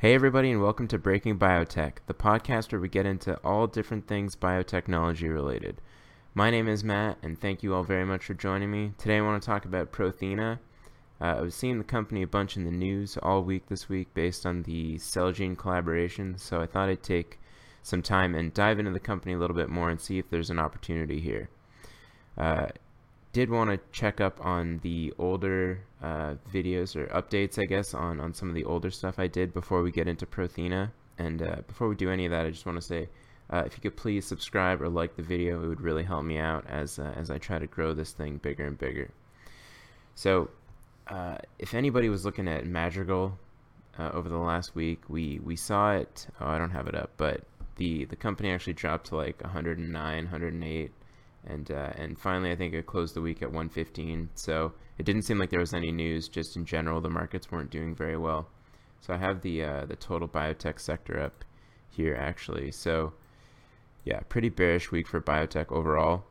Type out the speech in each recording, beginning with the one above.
Hey, everybody, and welcome to Breaking Biotech, the podcast where we get into all different things biotechnology related. My name is Matt, and thank you all very much for joining me. Today, I want to talk about Prothena. Uh, I was seeing the company a bunch in the news all week this week based on the Celgene collaboration, so I thought I'd take some time and dive into the company a little bit more and see if there's an opportunity here. Uh, did want to check up on the older uh, videos or updates, I guess, on, on some of the older stuff I did before we get into Prothena. And uh, before we do any of that, I just want to say uh, if you could please subscribe or like the video, it would really help me out as, uh, as I try to grow this thing bigger and bigger. So, uh, if anybody was looking at Madrigal uh, over the last week, we, we saw it. Oh, I don't have it up, but the, the company actually dropped to like 109, 108 and and finally I think it closed the week at 115. So it didn't seem like there was any news. Just in general, the markets weren't doing very well. So I have the uh, the total biotech sector up here actually. So yeah, pretty bearish week for biotech overall.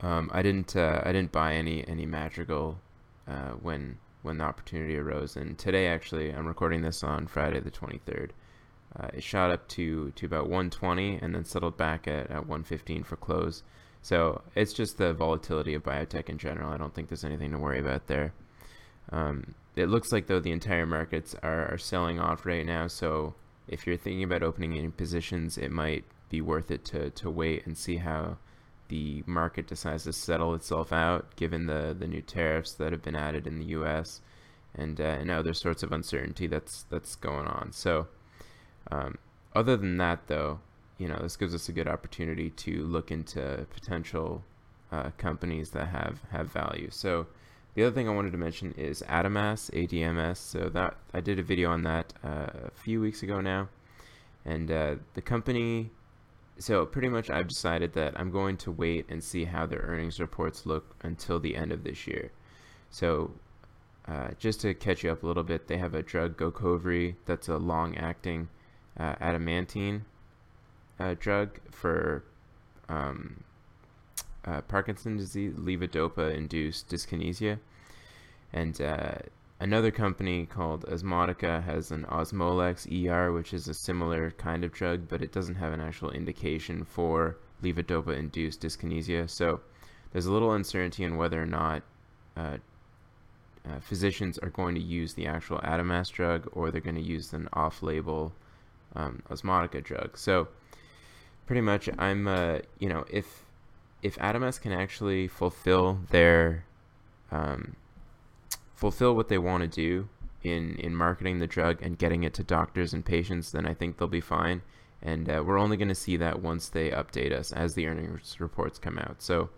Um, I didn't uh, I didn't buy any any Madrigal uh, when when the opportunity arose, and today actually I'm recording this on Friday the 23rd. Uh, it shot up to, to about 120 and then settled back at, at 115 for close. So it's just the volatility of biotech in general. I don't think there's anything to worry about there. Um, it looks like though the entire markets are, are selling off right now. So if you're thinking about opening any positions, it might be worth it to, to wait and see how the market decides to settle itself out, given the, the new tariffs that have been added in the U.S. and uh, and other sorts of uncertainty that's that's going on. So um, other than that, though, you know, this gives us a good opportunity to look into potential uh, companies that have have value. So the other thing I wanted to mention is Adamas, ADMS. So that I did a video on that uh, a few weeks ago now, and uh, the company. So pretty much, I've decided that I'm going to wait and see how their earnings reports look until the end of this year. So uh, just to catch you up a little bit, they have a drug Gocovri that's a long-acting uh, adamantine uh, drug for um, uh, Parkinson's disease, levodopa-induced dyskinesia, and uh, another company called Osmotica has an Osmolex ER, which is a similar kind of drug, but it doesn't have an actual indication for levodopa-induced dyskinesia. So there's a little uncertainty on whether or not uh, uh, physicians are going to use the actual Adamas drug or they're going to use an off-label um, Osmotica drug. So pretty much I'm uh, you know if if Adamas can actually fulfill their um, fulfill what they want to do in in marketing the drug and getting it to doctors and patients, then I think they'll be fine. And uh, we're only going to see that once they update us as the earnings reports come out. So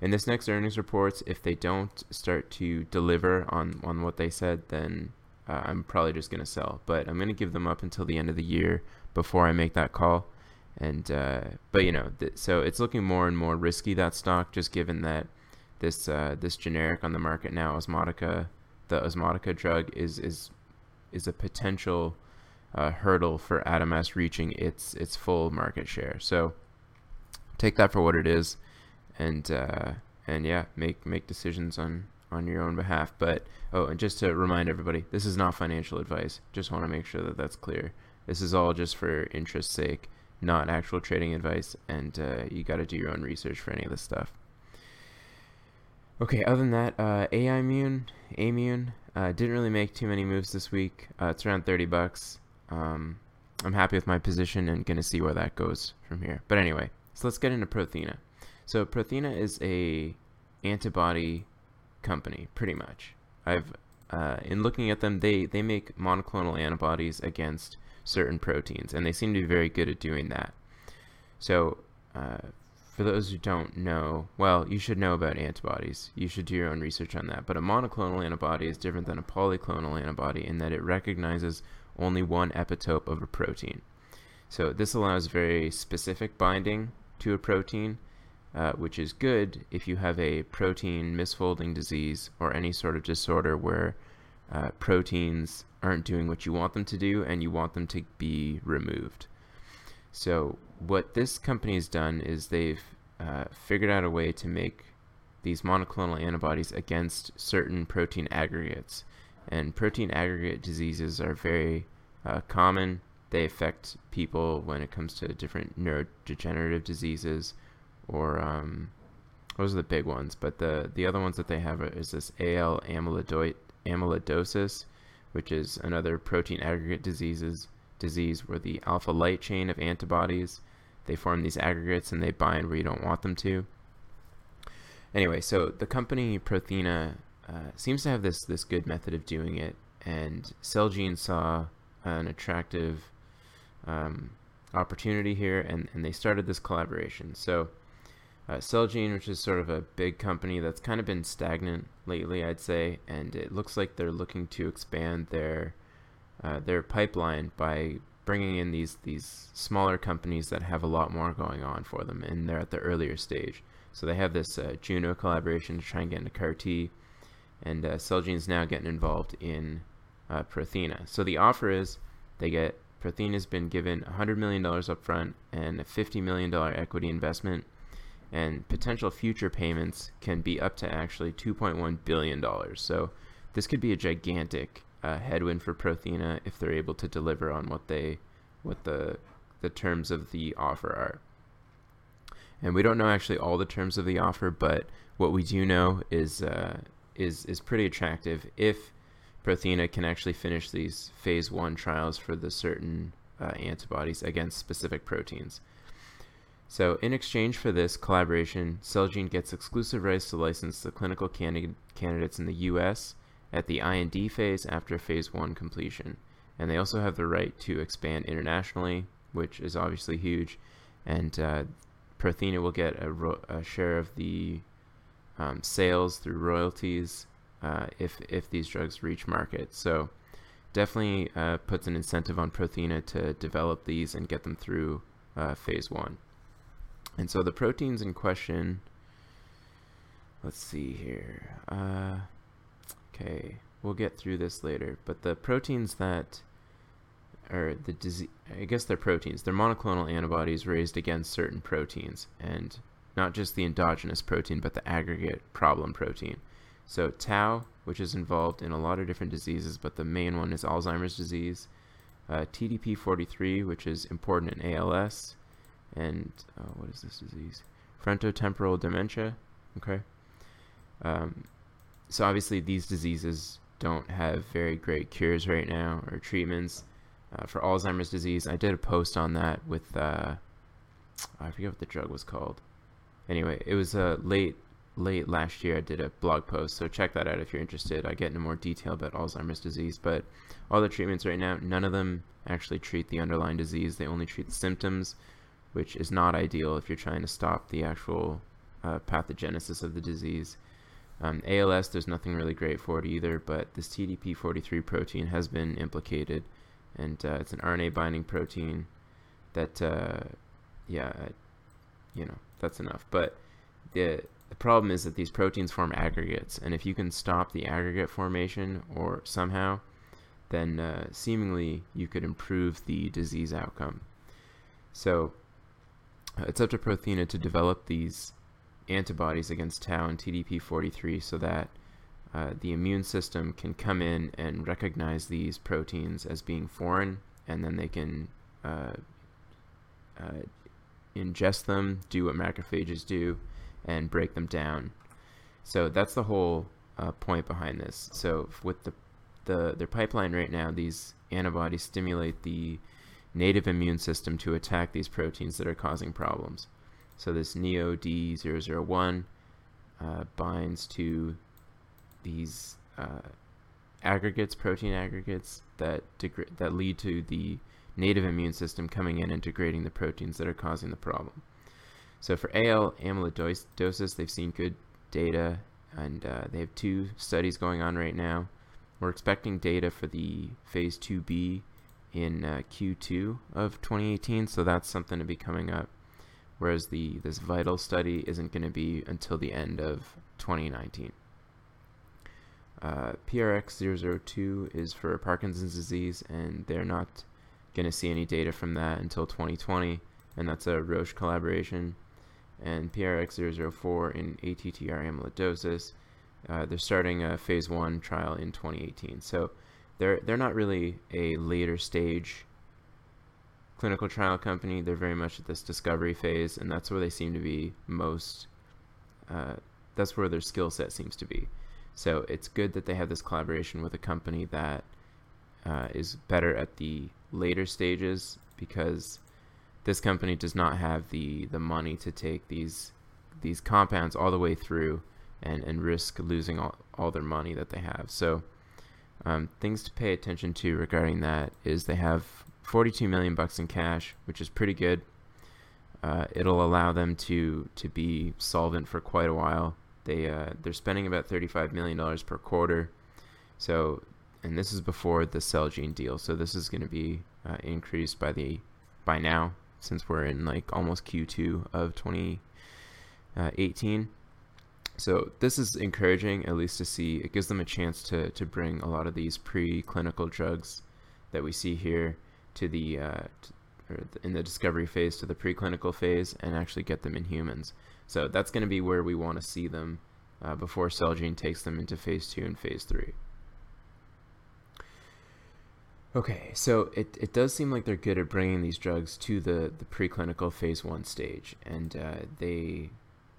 in this next earnings reports, if they don't start to deliver on on what they said, then uh, I'm probably just going to sell. But I'm going to give them up until the end of the year before I make that call and uh, but you know th- so it's looking more and more risky that stock just given that this uh, this generic on the market now osmotica the osmotica drug is is is a potential uh, hurdle for Adamas reaching its its full market share. So take that for what it is and uh, and yeah make make decisions on on your own behalf. But oh and just to remind everybody this is not financial advice. Just want to make sure that that's clear. This is all just for interest sake not actual trading advice, and uh, you got to do your own research for any of this stuff. Okay, other than that, uh, Aimmune, Aimmune, uh, didn't really make too many moves this week. Uh, it's around 30 bucks. Um, I'm happy with my position and gonna see where that goes from here. But anyway, so let's get into Prothena. So Prothena is a antibody company, pretty much. I've uh, in looking at them, they they make monoclonal antibodies against certain proteins, and they seem to be very good at doing that. So, uh, for those who don't know, well, you should know about antibodies. You should do your own research on that. But a monoclonal antibody is different than a polyclonal antibody in that it recognizes only one epitope of a protein. So this allows very specific binding to a protein, uh, which is good if you have a protein misfolding disease or any sort of disorder where uh, proteins aren't doing what you want them to do and you want them to be removed. So what this company has done is they've uh, figured out a way to make these monoclonal antibodies against certain protein aggregates. And protein aggregate diseases are very uh, common. They affect people when it comes to different neurodegenerative diseases, or um, those are the big ones. But the the other ones that they have is this AL amyloidosis, which is another protein aggregate diseases disease where the alpha light chain of antibodies they form these aggregates and they bind where you don't want them to. Anyway, so the company Prothena uh, seems to have this this good method of doing it, and Celgene saw an attractive um, opportunity here, and, and they started this collaboration. So uh, Celgene, which is sort of a big company that's kind of been stagnant lately, I'd say, and it looks like they're looking to expand their uh, their pipeline by bringing in these these smaller companies that have a lot more going on for them, and they're at the earlier stage. So they have this uh, Juno collaboration to try and get into CAR T, and uh, Celgene's now getting involved in uh, Prothena. So the offer is they get Prothena's been given $100 million upfront and a $50 million equity investment, and potential future payments can be up to actually $2.1 billion. So this could be a gigantic uh, headwind for Prothena if they're able to deliver on what they what the the terms of the offer are. And we don't know actually all the terms of the offer, but what we do know is uh, is is pretty attractive if Prothena can actually finish these phase one trials for the certain uh, antibodies against specific proteins. So, in exchange for this collaboration, Celgene gets exclusive rights to license the clinical candid- candidates in the U.S at the IND phase after phase 1 completion. And they also have the right to expand internationally, which is obviously huge. And uh, Prothena will get a, ro- a share of the um, sales through royalties uh, if, if these drugs reach market. So definitely uh, puts an incentive on Prothena to develop these and get them through uh, phase 1. And so the proteins in question, let's see here. Uh, Okay, we'll get through this later. But the proteins that are the disease, I guess they're proteins. They're monoclonal antibodies raised against certain proteins, and not just the endogenous protein, but the aggregate problem protein. So tau, which is involved in a lot of different diseases, but the main one is Alzheimer's disease. Uh, TDP43, which is important in ALS, and uh, what is this disease? Frontotemporal dementia. Okay. Um, so obviously these diseases don't have very great cures right now or treatments. Uh, for Alzheimer's disease, I did a post on that with uh, I forget what the drug was called. Anyway, it was uh, late late last year. I did a blog post, so check that out if you're interested. I get into more detail about Alzheimer's disease, but all the treatments right now, none of them actually treat the underlying disease. They only treat symptoms, which is not ideal if you're trying to stop the actual uh, pathogenesis of the disease. Um, ALS, there's nothing really great for it either, but this TDP43 protein has been implicated, and uh, it's an RNA binding protein that, uh, yeah, you know, that's enough. But the, the problem is that these proteins form aggregates, and if you can stop the aggregate formation or somehow, then uh, seemingly you could improve the disease outcome. So it's up to Prothena to develop these antibodies against tau and TDP43 so that uh, the immune system can come in and recognize these proteins as being foreign, and then they can uh, uh, ingest them, do what macrophages do, and break them down. So that's the whole uh, point behind this. So with the the their pipeline right now, these antibodies stimulate the native immune system to attack these proteins that are causing problems. So this Neo D001 uh, binds to these uh, aggregates, protein aggregates that degra- that lead to the native immune system coming in and degrading the proteins that are causing the problem. So for AL amyloidosis, they've seen good data, and uh, they have two studies going on right now. We're expecting data for the phase 2B in uh, Q2 of 2018, so that's something to be coming up whereas the this vital study isn't going to be until the end of 2019. Uh, PRX002 is for Parkinson's disease, and they're not going to see any data from that until 2020, and that's a Roche collaboration. And PRX004 in ATTR amyloidosis, uh, they're starting a phase one trial in 2018. So they're they're not really a later stage clinical trial company. They're very much at this discovery phase, and that's where they seem to be most. Uh, that's where their skill set seems to be. So it's good that they have this collaboration with a company that uh, is better at the later stages because this company does not have the the money to take these these compounds all the way through and, and risk losing all, all their money that they have. So um, things to pay attention to regarding that is they have 42 million bucks in cash, which is pretty good. Uh, it'll allow them to to be solvent for quite a while. They uh, they're spending about 35 million dollars per quarter, so and this is before the Celgene deal. So this is going to be uh, increased by the by now since we're in like almost Q2 of 2018. So this is encouraging, at least to see. It gives them a chance to to bring a lot of these preclinical drugs that we see here to the uh, or in the discovery phase to the preclinical phase and actually get them in humans. So that's going to be where we want to see them uh, before Celgene takes them into phase two and phase three. Okay, so it, it does seem like they're good at bringing these drugs to the, the preclinical phase one stage, and uh, they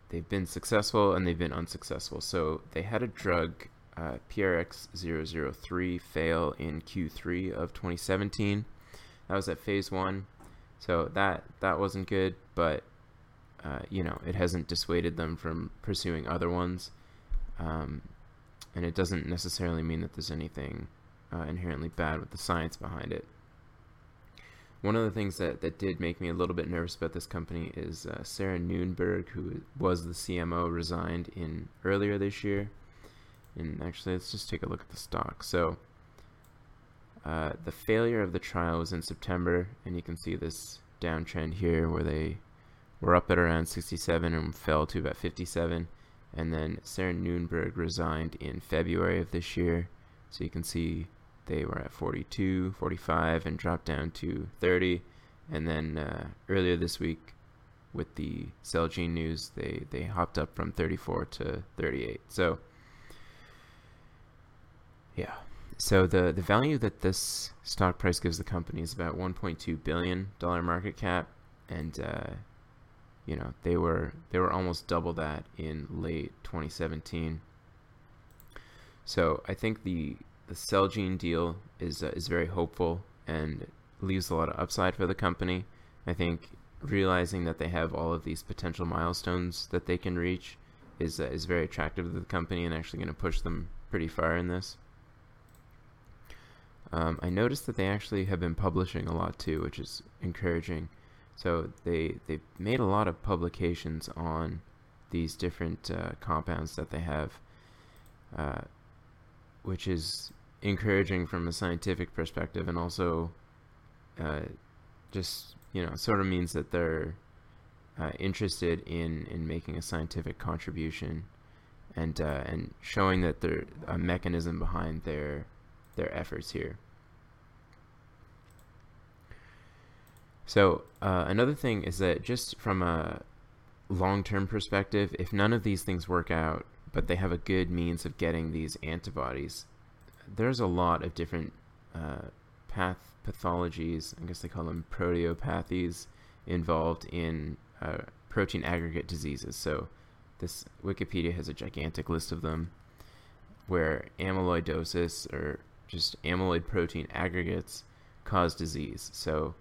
they've been successful and they've been unsuccessful. So they had a drug uh, PRX003 fail in Q3 of 2017. That was at phase one, so that that wasn't good. But uh, you know, it hasn't dissuaded them from pursuing other ones, um, and it doesn't necessarily mean that there's anything uh, inherently bad with the science behind it. One of the things that, that did make me a little bit nervous about this company is uh, Sarah Noonberg, who was the CMO, resigned in earlier this year. And actually, let's just take a look at the stock. So, uh, the failure of the trial was in September, and you can see this downtrend here where they were up at around 67 and fell to about 57. And then Sarah Noonberg resigned in February of this year. So you can see they were at 42, 45, and dropped down to 30. And then uh, earlier this week, with the Celgene news, they, they hopped up from 34 to 38. So, yeah. So the the value that this stock price gives the company is about 1.2 billion dollar market cap, and uh, you know they were they were almost double that in late 2017. So I think the the Celgene deal is uh, is very hopeful and leaves a lot of upside for the company. I think realizing that they have all of these potential milestones that they can reach is uh, is very attractive to the company and actually going to push them pretty far in this. Um, I noticed that they actually have been publishing a lot too, which is encouraging. So they they made a lot of publications on these different uh, compounds that they have, uh, which is encouraging from a scientific perspective, and also uh, just you know sort of means that they're uh, interested in in making a scientific contribution, and uh, and showing that there's a mechanism behind their their efforts here. So uh, another thing is that just from a long-term perspective, if none of these things work out, but they have a good means of getting these antibodies, there's a lot of different uh, path pathologies. I guess they call them proteopathies involved in uh, protein aggregate diseases. So this Wikipedia has a gigantic list of them, where amyloidosis or just amyloid protein aggregates cause disease. So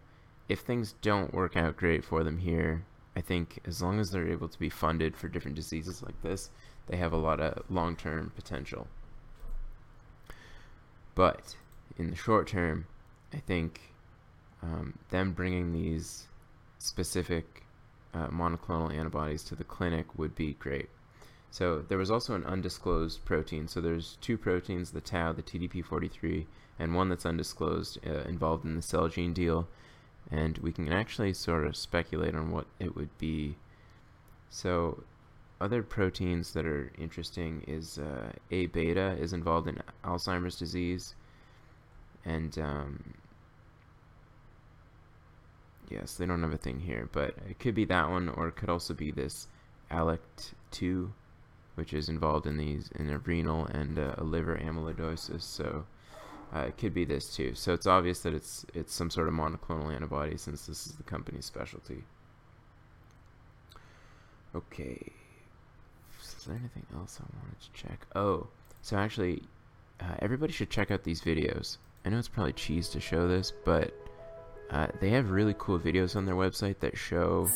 if things don't work out great for them here, I think as long as they're able to be funded for different diseases like this, they have a lot of long term potential. But in the short term, I think um, them bringing these specific uh, monoclonal antibodies to the clinic would be great. So there was also an undisclosed protein. So there's two proteins, the tau, the TDP43, and one that's undisclosed uh, involved in the Celgene deal. And we can actually sort of speculate on what it would be. So other proteins that are interesting is uh, A beta is involved in Alzheimer's disease. And um, yes, they don't have a thing here, but it could be that one, or it could also be this ALECT2 which is involved in these in a renal and uh, a liver amyloidosis. So uh, it could be this too. So it's obvious that it's it's some sort of monoclonal antibody since this is the company's specialty. Okay. Is there anything else I wanted to check? Oh, so actually, uh, everybody should check out these videos. I know it's probably cheese to show this, but uh, they have really cool videos on their website that show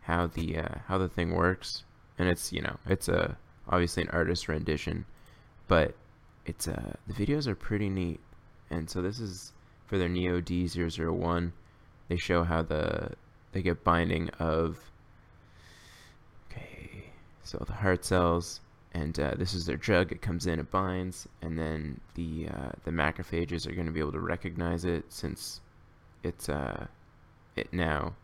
how the uh, how the thing works, and it's you know it's a obviously an artist rendition, but it's uh the videos are pretty neat, and so this is for their Neo D001. They show how the they get binding of okay, so the heart cells, and uh, this is their drug. It comes in, it binds, and then the uh, the macrophages are going to be able to recognize it since it's uh, it now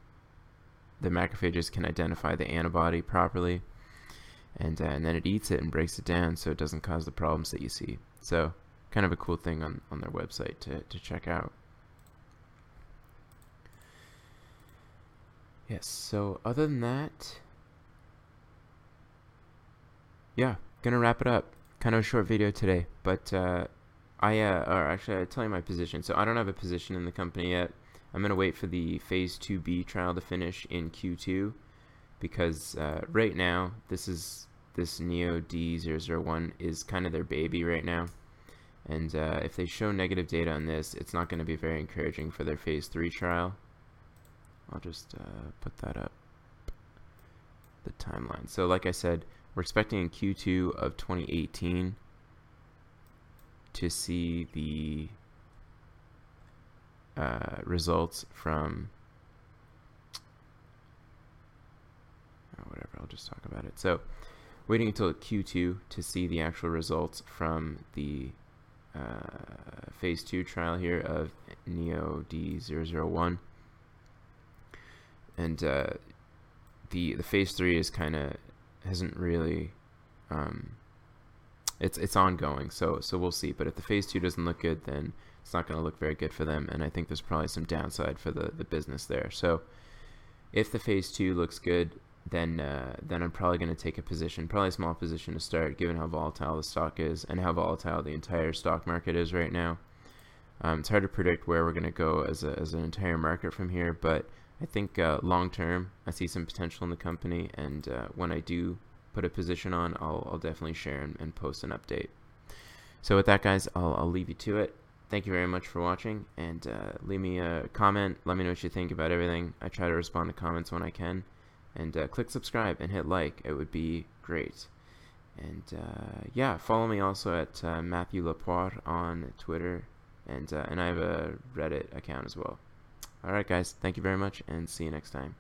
the macrophages can identify the antibody properly. And, uh, and then it eats it and breaks it down so it doesn't cause the problems that you see so kind of a cool thing on, on their website to, to check out. Yes so other than that yeah gonna wrap it up. Kind of a short video today but uh, I uh, or actually I'll tell you my position. So I don't have a position in the company yet. I'm to wait for the phase 2B trial to finish in Q2 because uh, right now this is this Neo D001 is kind of their baby right now. And uh, if they show negative data on this, it's not going to be very encouraging for their phase 3 trial. I'll just uh, put that up, the timeline. So like I said, we're expecting in Q2 of 2018 to see the uh, results from oh, whatever I'll just talk about it so waiting until Q2 to see the actual results from the uh, phase 2 trial here of Neo D001 and uh, the the phase 3 is kind of hasn't really um, it's it's ongoing so so we'll see but if the phase 2 doesn't look good then it's not going to look very good for them. And I think there's probably some downside for the, the business there. So if the phase two looks good, then uh, then I'm probably going to take a position, probably a small position to start, given how volatile the stock is and how volatile the entire stock market is right now. Um, it's hard to predict where we're going to go as, a, as an entire market from here, but I think uh, long term, I see some potential in the company, and uh, when I do put a position on, I'll, I'll definitely share and, and, post an update. So with that, guys, I'll, I'll leave you to it thank you very much for watching and uh, leave me a comment let me know what you think about everything I try to respond to comments when I can and uh, click subscribe and hit like. It would be great. And uh, yeah follow me also at uh, Matthew Lapoire on Twitter. And uh, and I have a Reddit account as well. Alright guys. Thank you very much and see you next time